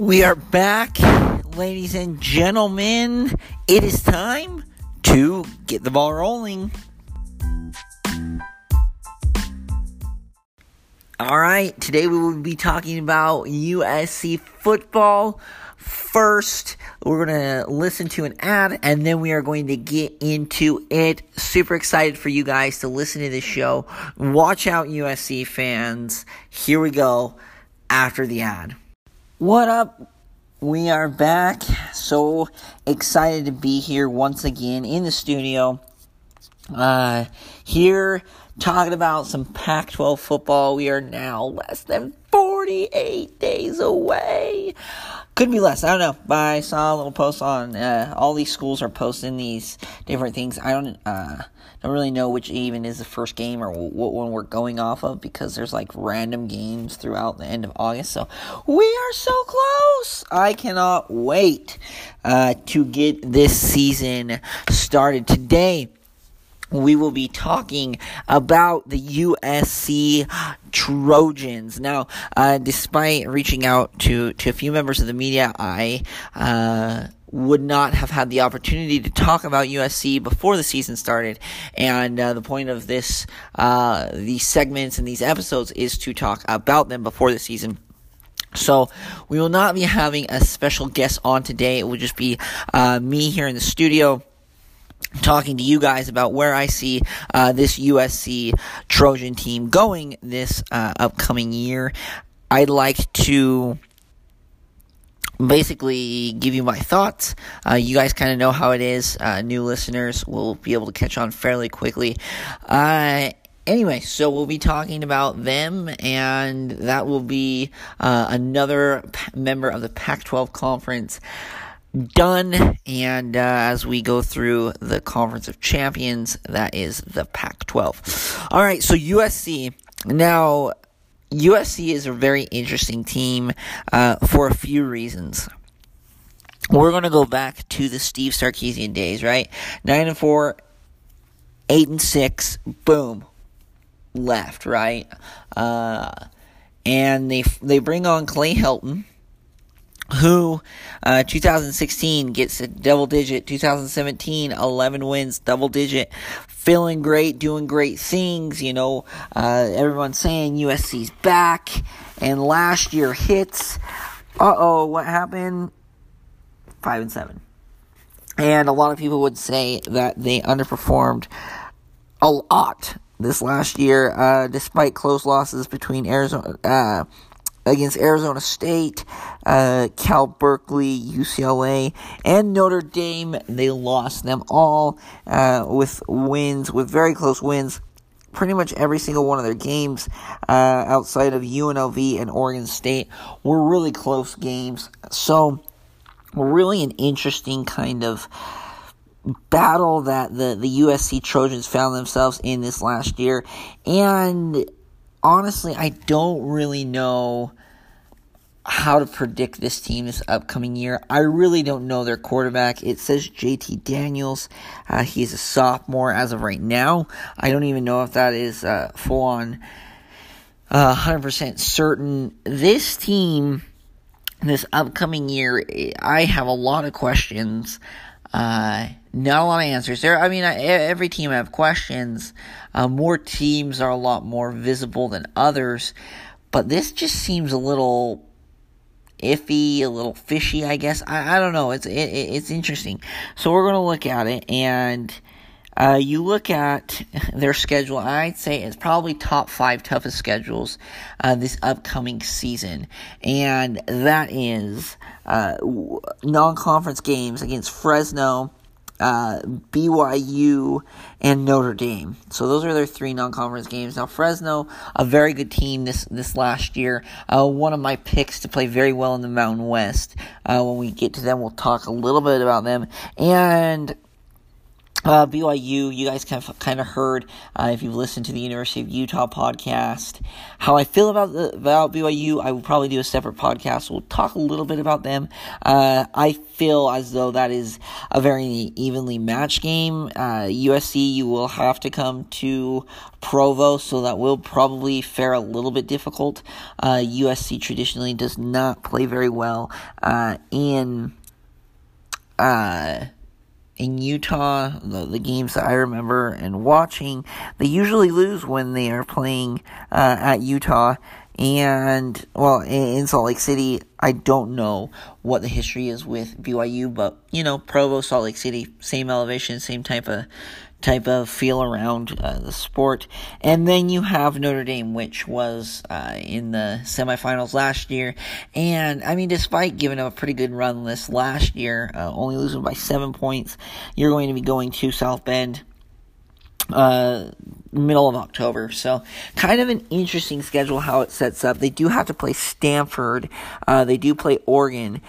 We are back, ladies and gentlemen. It is time to get the ball rolling. All right, today we will be talking about USC football. First, we're going to listen to an ad and then we are going to get into it. Super excited for you guys to listen to this show. Watch out, USC fans. Here we go after the ad. What up? We are back. So excited to be here once again in the studio. Uh, here talking about some Pac 12 football. We are now less than 48 days away. Could be less. I don't know. But I saw a little post on uh, all these schools are posting these different things. I don't uh, don't really know which even is the first game or what one we're going off of because there's like random games throughout the end of August. So we are so close. I cannot wait uh, to get this season started today we will be talking about the USC Trojans. Now, uh, despite reaching out to, to a few members of the media, I uh, would not have had the opportunity to talk about USC before the season started. And uh, the point of this, uh, these segments and these episodes is to talk about them before the season. So we will not be having a special guest on today. It will just be uh, me here in the studio talking to you guys about where I see uh, this USC Trojan team going this uh, upcoming year. I'd like to basically give you my thoughts. Uh, you guys kind of know how it is. Uh, new listeners will be able to catch on fairly quickly. Uh, anyway, so we'll be talking about them, and that will be uh, another p- member of the Pac 12 conference done. And uh, as we go through the Conference of Champions, that is the Pac 12. All right, so USC. Now, USC is a very interesting team uh, for a few reasons. We're going to go back to the Steve Sarkisian days, right? 9 and 4, 8 and 6, boom, left, right? Uh, and they they bring on Clay Helton who uh, 2016 gets a double digit 2017 11 wins double digit feeling great doing great things you know uh, everyone's saying usc's back and last year hits. Uh-oh what happened? Five and seven. And a lot of people would say that they underperformed a lot this last year uh, despite close losses between arizona uh, against Arizona State, uh, Cal Berkeley, UCLA, and Notre Dame. They lost them all uh, with wins, with very close wins. Pretty much every single one of their games uh, outside of UNLV and Oregon State were really close games. So, really an interesting kind of battle that the, the USC Trojans found themselves in this last year. And honestly, I don't really know how to predict this team this upcoming year. I really don't know their quarterback. It says JT Daniels. Uh, he's a sophomore as of right now. I don't even know if that is uh, full on uh, 100% certain. This team, this upcoming year, I have a lot of questions. Uh, not a lot of answers. There, I mean, every team have questions. Uh, more teams are a lot more visible than others, but this just seems a little iffy, a little fishy, I guess. I, I don't know. It's it, it's interesting. So we're gonna look at it, and uh, you look at their schedule. I'd say it's probably top five toughest schedules uh, this upcoming season, and that is uh, non-conference games against Fresno uh, BYU, and Notre Dame. So those are their three non-conference games. Now Fresno, a very good team this this last year. Uh, one of my picks to play very well in the Mountain West. Uh, when we get to them, we'll talk a little bit about them. And uh, BYU, you guys kind of kind of heard uh, if you've listened to the University of Utah podcast how I feel about the, about BYU. I will probably do a separate podcast. We'll talk a little bit about them. Uh, I feel as though that is a very evenly matched game. USC, uh, you will have to come to Provo, so that will probably fare a little bit difficult. USC uh, traditionally does not play very well in. uh, in Utah, the, the games that I remember and watching, they usually lose when they are playing uh, at Utah. And, well, in Salt Lake City, I don't know what the history is with BYU, but, you know, Provo, Salt Lake City, same elevation, same type of type of feel around uh, the sport. And then you have Notre Dame, which was uh, in the semifinals last year. And I mean, despite giving them a pretty good run this last year, uh, only losing by seven points, you're going to be going to South Bend. Uh, middle of October. So, kind of an interesting schedule how it sets up. They do have to play Stanford. Uh, they do play Oregon.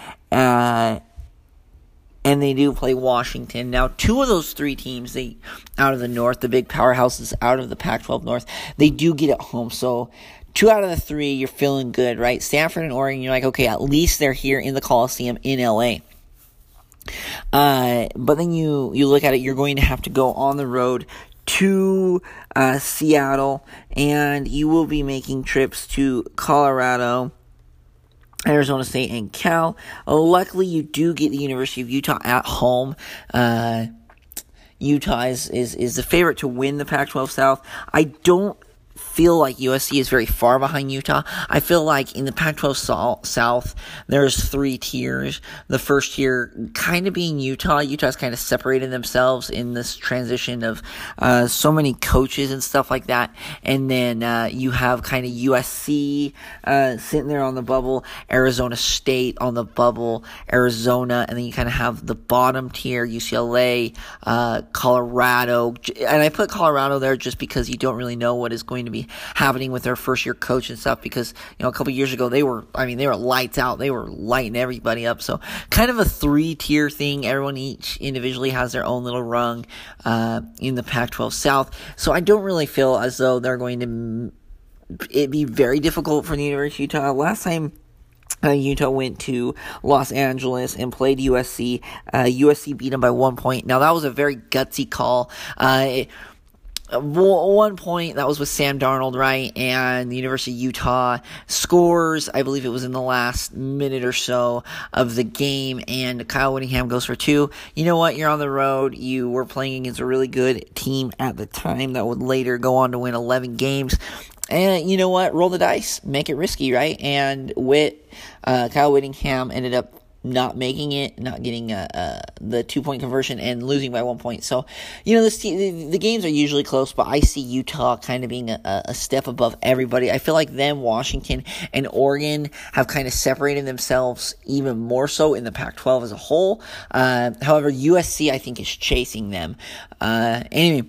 And they do play Washington. Now, two of those three teams, they out of the North, the big powerhouses out of the Pac-12 North, they do get at home. So, two out of the three, you're feeling good, right? Stanford and Oregon, you're like, okay, at least they're here in the Coliseum in LA. Uh, but then you you look at it, you're going to have to go on the road to uh, Seattle, and you will be making trips to Colorado Arizona State and Cal. luckily, you do get the University of Utah at home. Uh, Utah is, is, is the favorite to win the Pac 12 South. I don't feel like USC is very far behind Utah. I feel like in the Pac 12 South, there's three tiers. The first tier kind of being Utah. Utah's kind of separated themselves in this transition of uh, so many coaches and stuff like that. And then uh, you have kind of USC uh, sitting there on the bubble, Arizona State on the bubble, Arizona, and then you kind of have the bottom tier, UCLA, uh, Colorado. And I put Colorado there just because you don't really know what is going to be happening with their first year coach and stuff because, you know, a couple years ago they were, I mean, they were lights out. They were lighting everybody up. So kind of a three tier thing. Everyone each individually has their own little rung, uh, in the Pac 12 South. So I don't really feel as though they're going to, it'd be very difficult for the University of Utah. Last time, uh, Utah went to Los Angeles and played USC. Uh, USC beat them by one point. Now that was a very gutsy call. Uh, it, one point that was with Sam Darnold, right? And the University of Utah scores. I believe it was in the last minute or so of the game, and Kyle Whittingham goes for two. You know what? You're on the road. You were playing against a really good team at the time that would later go on to win 11 games. And you know what? Roll the dice, make it risky, right? And Witt, uh, Kyle Whittingham ended up not making it, not getting uh, uh, the two point conversion, and losing by one point. So, you know, the, the, games are usually close, but I see Utah kind of being a, a, step above everybody. I feel like them, Washington, and Oregon have kind of separated themselves even more so in the Pac 12 as a whole. Uh, however, USC, I think, is chasing them. Uh, anyway.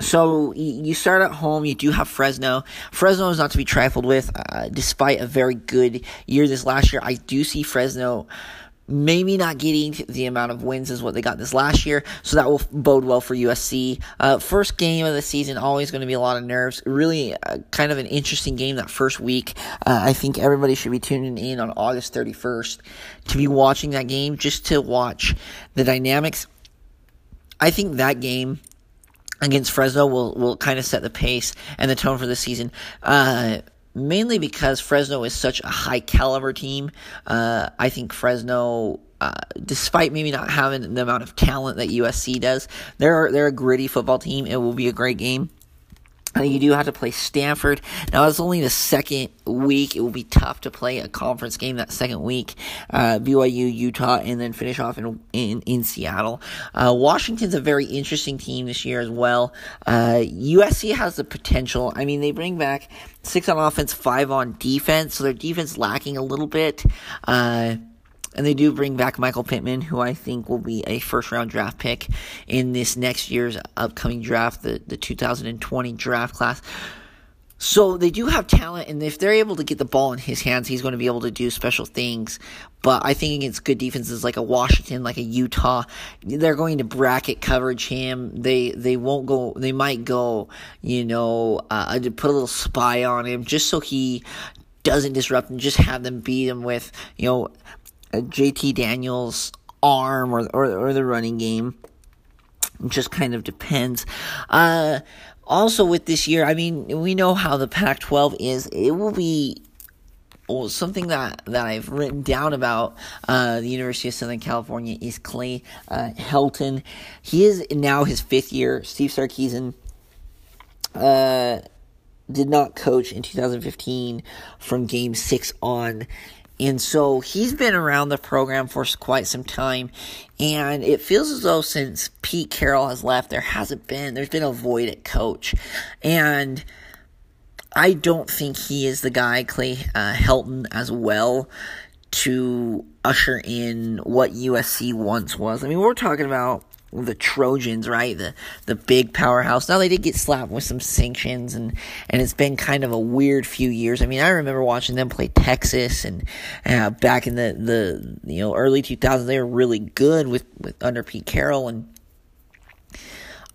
So you start at home. You do have Fresno. Fresno is not to be trifled with. Uh, despite a very good year this last year, I do see Fresno maybe not getting the amount of wins as what they got this last year. So that will bode well for USC. Uh, first game of the season, always going to be a lot of nerves. Really, uh, kind of an interesting game that first week. Uh, I think everybody should be tuning in on August 31st to be watching that game just to watch the dynamics. I think that game against Fresno will will kind of set the pace and the tone for the season. Uh, mainly because Fresno is such a high caliber team. Uh, I think Fresno. Uh, despite maybe not having the amount of talent that USC does, they're they're a gritty football team. It will be a great game. You do have to play Stanford. Now, it's only the second week. It will be tough to play a conference game that second week. Uh, BYU, Utah, and then finish off in in, in Seattle. Uh, Washington's a very interesting team this year as well. Uh, USC has the potential. I mean, they bring back six on offense, five on defense, so their defense lacking a little bit. And they do bring back Michael Pittman, who I think will be a first round draft pick in this next year's upcoming draft, the, the 2020 draft class. so they do have talent, and if they're able to get the ball in his hands, he's going to be able to do special things. But I think against good defenses like a Washington, like a Utah, they're going to bracket coverage him. They they won't go. They might go, you know, uh, put a little spy on him just so he doesn't disrupt and just have them beat him with, you know, JT Daniels arm or, or or the running game. It just kind of depends. Uh, also, with this year, I mean, we know how the Pac 12 is. It will be well, something that, that I've written down about uh, the University of Southern California is Clay uh, Helton. He is now his fifth year. Steve Sarkisian uh, did not coach in 2015 from game six on. And so he's been around the program for quite some time. And it feels as though since Pete Carroll has left, there hasn't been, there's been a void at coach. And I don't think he is the guy, Clay uh, Helton, as well to usher in what USC once was. I mean, we're talking about the Trojans, right? The the big powerhouse. Now they did get slapped with some sanctions, and and it's been kind of a weird few years. I mean, I remember watching them play Texas, and uh, back in the the you know early 2000s, they were really good with with under Pete Carroll, and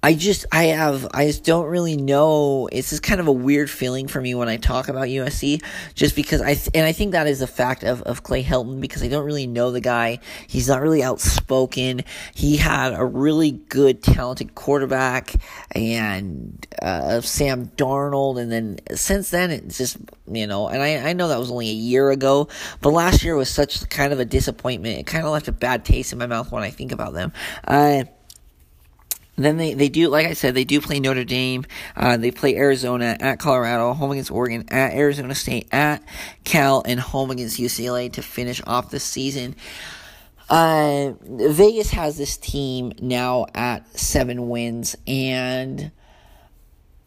I just I have I just don't really know. It's just kind of a weird feeling for me when I talk about USC, just because I and I think that is a fact of of Clay Helton because I don't really know the guy. He's not really outspoken. He had a really good, talented quarterback and uh, Sam Darnold, and then since then it's just you know, and I I know that was only a year ago, but last year was such kind of a disappointment. It kind of left a bad taste in my mouth when I think about them. Uh, then they, they do, like I said, they do play Notre Dame. Uh, they play Arizona at Colorado, home against Oregon, at Arizona State, at Cal, and home against UCLA to finish off the season. Uh, Vegas has this team now at seven wins, and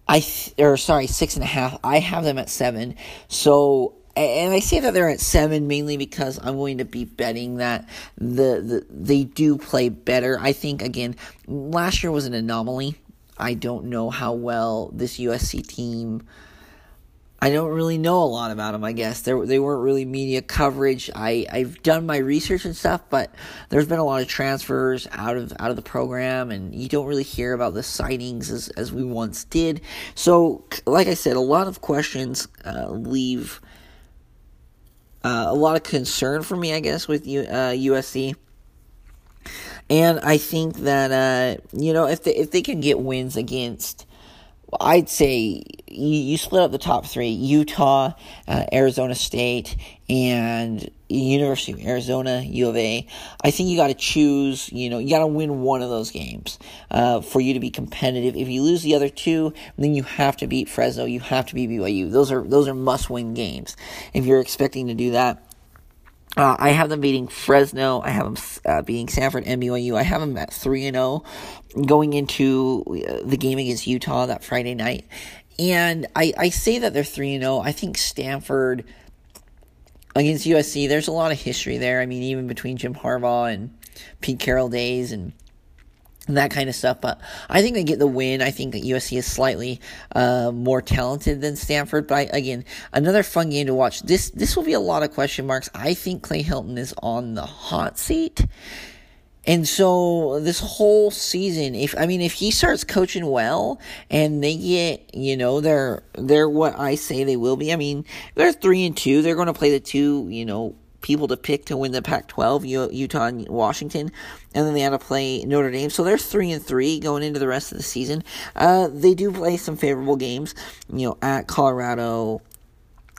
I, th- or sorry, six and a half. I have them at seven. So and I say that they're at seven mainly because I'm going to be betting that the, the they do play better. I think again, last year was an anomaly. I don't know how well this USC team. I don't really know a lot about them. I guess they they weren't really media coverage. I I've done my research and stuff, but there's been a lot of transfers out of out of the program, and you don't really hear about the sightings as as we once did. So, like I said, a lot of questions uh, leave uh, a lot of concern for me, I guess, with U, uh, USC. And I think that uh, you know if they if they can get wins against I'd say you, you split up the top three Utah, uh, Arizona State, and University of Arizona, U of A. I think you got to choose, you know, you got to win one of those games uh, for you to be competitive. If you lose the other two, then you have to beat Fresno, you have to beat BYU. Those are those are must win games. If you're expecting to do that, uh, I have them beating Fresno. I have them uh, beating Stanford and BYU. I have them at three and zero oh going into uh, the game against Utah that Friday night. And I, I say that they're three and zero. Oh. I think Stanford against USC. There's a lot of history there. I mean, even between Jim Harbaugh and Pete Carroll days and that kind of stuff. But I think they get the win. I think that USC is slightly uh, more talented than Stanford. But I, again, another fun game to watch. This this will be a lot of question marks. I think Clay Helton is on the hot seat. And so this whole season, if I mean, if he starts coaching well and they get, you know, they're they're what I say they will be. I mean, they're three and two. They're going to play the two, you know, people to pick to win the Pac-12, Utah and Washington, and then they had to play Notre Dame. So they're three and three going into the rest of the season. Uh, they do play some favorable games, you know, at Colorado,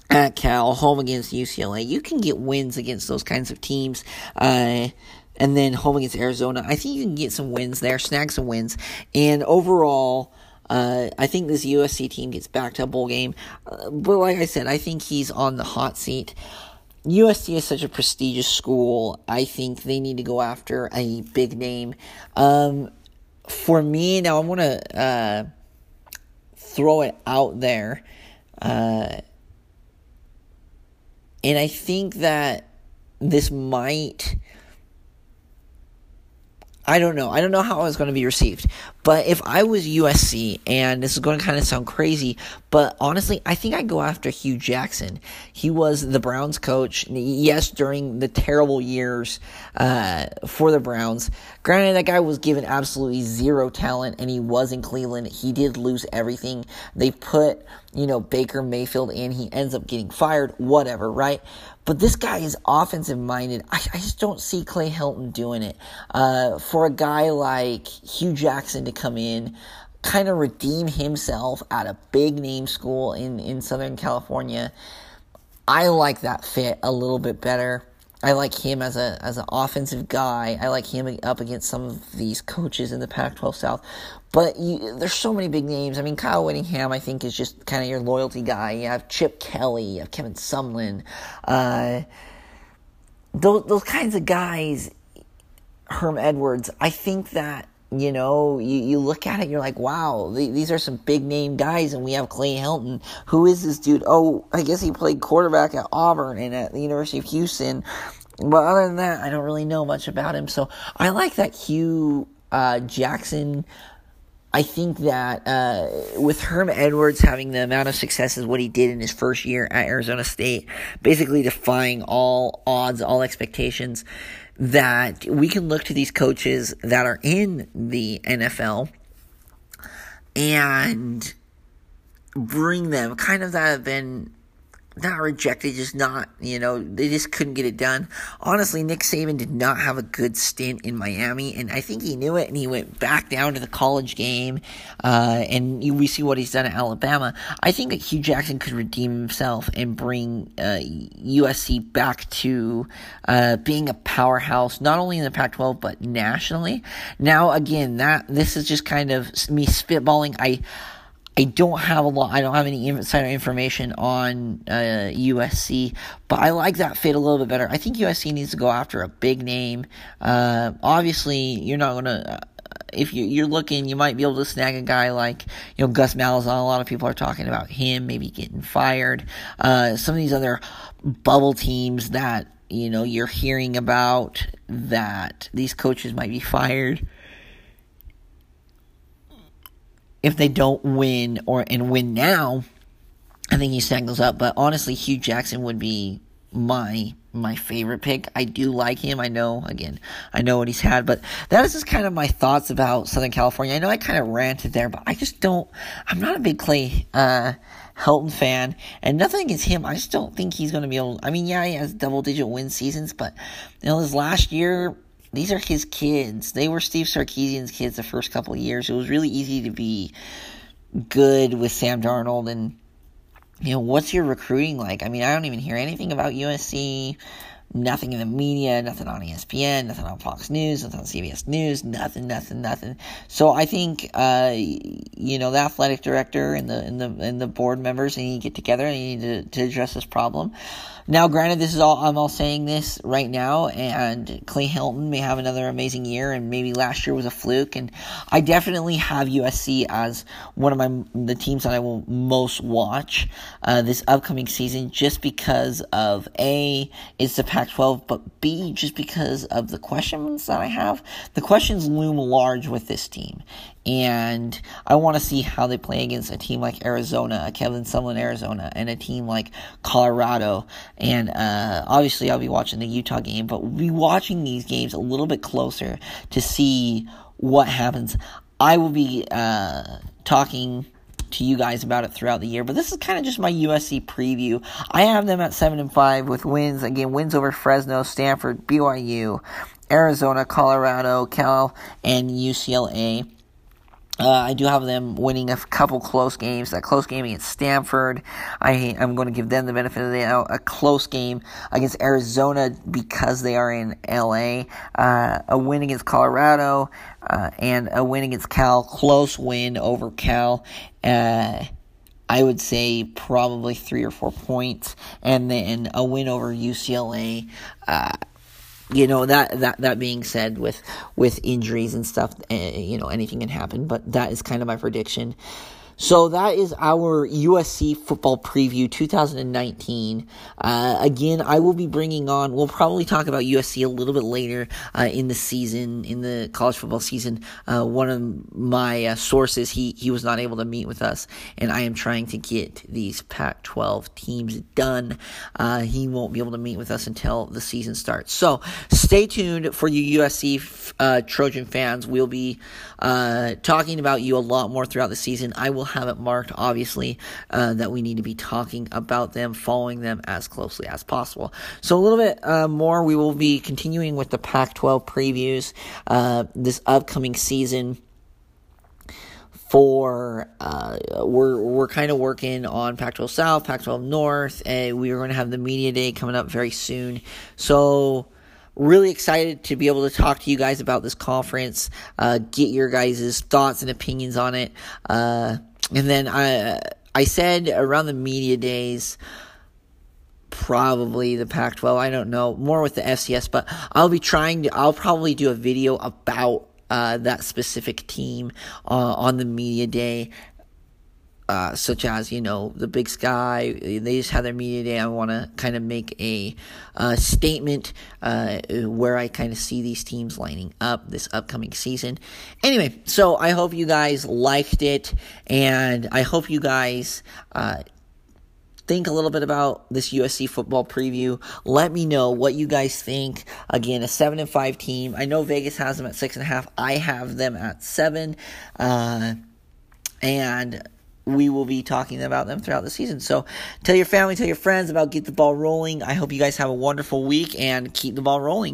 at Cal, home against UCLA. You can get wins against those kinds of teams. Uh, and then home against Arizona. I think you can get some wins there, snag some wins. And overall, uh, I think this USC team gets back to a bowl game. Uh, but like I said, I think he's on the hot seat. USC is such a prestigious school. I think they need to go after a big name. Um, for me, now I'm going to uh, throw it out there. Uh, and I think that this might. I don't know. I don't know how it's going to be received. But if I was USC, and this is going to kind of sound crazy, but honestly, I think I'd go after Hue Jackson. He was the Browns coach, yes, during the terrible years uh, for the Browns. Granted, that guy was given absolutely zero talent, and he was in Cleveland. He did lose everything. They put, you know, Baker Mayfield in. He ends up getting fired, whatever, right? But this guy is offensive minded. I, I, just don't see Clay Helton doing it. Uh, for a guy like Hue Jackson to come in, kind of redeem himself at a big name school in, in Southern California, I like that fit a little bit better. I like him as a as an offensive guy. I like him up against some of these coaches in the Pac-12 South. But you, there's so many big names. I mean, Kyle Whittingham, I think, is just kind of your loyalty guy. You have Chip Kelly, you have Kevin Sumlin. Uh, those those kinds of guys. Herm Edwards. I think that you know, you, you look at it, you're like, wow, th- these are some big name guys, and we have Clay Helton. Who is this dude? Oh, I guess he played quarterback at Auburn and at the University of Houston. But other than that, I don't really know much about him. So I like that Hue uh, Jackson. I think that uh, with Herm Edwards having the amount of success as what he did in his first year at Arizona State, basically defying all odds, all expectations, that we can look to these coaches that are in the NFL and bring them kind of that have been not rejected, just not, you know, they just couldn't get it done. Honestly, Nick Saban did not have a good stint in Miami, and I think he knew it, and he went back down to the college game, uh, and we see what he's done at Alabama. I think that Hue Jackson could redeem himself and bring uh, USC back to uh, being a powerhouse, not only in the Pac-12 but nationally. Now, again, that this is just kind of me spitballing. I I don't have a lot. I don't have any insider information on uh, USC, but I like that fit a little bit better. I think USC needs to go after a big name. Uh, obviously, you're not gonna. Uh, if you, are looking, you might be able to snag a guy like you know Gus Malzahn. A lot of people are talking about him maybe getting fired. Uh, some of these other bubble teams that you know you're hearing about that these coaches might be fired if they don't win or and win now, I think he stangles up. But honestly, Hue Jackson would be my my favorite pick. I do like him. I know again, I know what he's had, but that is just kind of my thoughts about Southern California. I know I kind of ranted there, but I just don't. I'm not a big Clay uh, Helton fan, and nothing against him. I just don't think he's going to be able. I mean, yeah, he has double digit win seasons, but you know, his last year these are his kids. They were Steve Sarkisian's kids the first couple of years. It was really easy to be good with Sam Darnold and you know, what's your recruiting like? I mean, I don't even hear anything about USC, nothing in the media, nothing on ESPN, nothing on Fox News, nothing on CBS News, nothing, nothing, nothing. So I think, uh, you know, the athletic director and the and the and the board members need to get together and need to, to address this problem. Now, granted, this is all I'm all saying this right now, and Clay Helton may have another amazing year, and maybe last year was a fluke. And I definitely have USC as one of my the teams that I will most watch uh, this upcoming season, just because of a it's the Pac-12, but b just because of the questions that I have. The questions loom large with this team, and I want to see how they play against a team like Arizona, a Kevin Sumlin Arizona, and a team like Colorado. And uh, obviously, I'll be watching the Utah game, but we'll be watching these games a little bit closer to see what happens. I will be uh, talking to you guys about it throughout the year. But this is kind of just my USC preview. I have them at seven and five with wins again, wins over Fresno, Stanford, BYU, Arizona, Colorado, Cal, and UCLA. Uh, I do have them winning a couple close games. That close game against Stanford, I am going to give them the benefit of the doubt. A close game against Arizona because they are in LA. Uh, a win against Colorado uh, and a win against Cal. Close win over Cal. Uh, I would say probably three or four points, and then a win over UCLA. You know that that that being said with with injuries and stuff uh, you know anything can happen but that is kind of my prediction So that is our USC football preview 2019. Uh, again, I will be bringing on, we'll probably talk about USC a little bit later uh, in the season, in the college football season. Uh, one of my uh, sources, he, he was not able to meet with us, and I am trying to get these Pac 12 teams done. Uh, he won't be able to meet with us until the season starts. So stay tuned for you USC uh, Trojan fans. We'll be talking about you a lot more throughout the season. I will have it marked, obviously, uh, that we need to be talking about them, following them as closely as possible. So, a little bit uh, more, we will be continuing with the Pac 12 previews uh, this upcoming season for uh, we're we're kind of working on Pac-12 South, Pac-12 North, and we are going to have the media day coming up very soon. So really excited to be able to talk to you guys about this conference, uh, get your guys' thoughts and opinions on it. Uh, and then I I said around the media days, probably the Pac 12. I don't know. More with the FCS, but I'll be trying to, I'll probably do a video about uh, that specific team uh, on the media day uh, such as you know the Big Sky. They just had their media day. I want to kind of make a uh, statement uh, where I kind of see these teams lining up this upcoming season. Anyway, so I hope you guys liked it, and I hope you guys uh, think a little bit about this USC football preview. Let me know what you guys think. Again, a seven and five team. I know Vegas has them at six and a half. I have them at seven. Uh, and we will be talking about them throughout the season. So tell your family, tell your friends about Get the Ball Rolling. I hope you guys have a wonderful week and keep the ball rolling.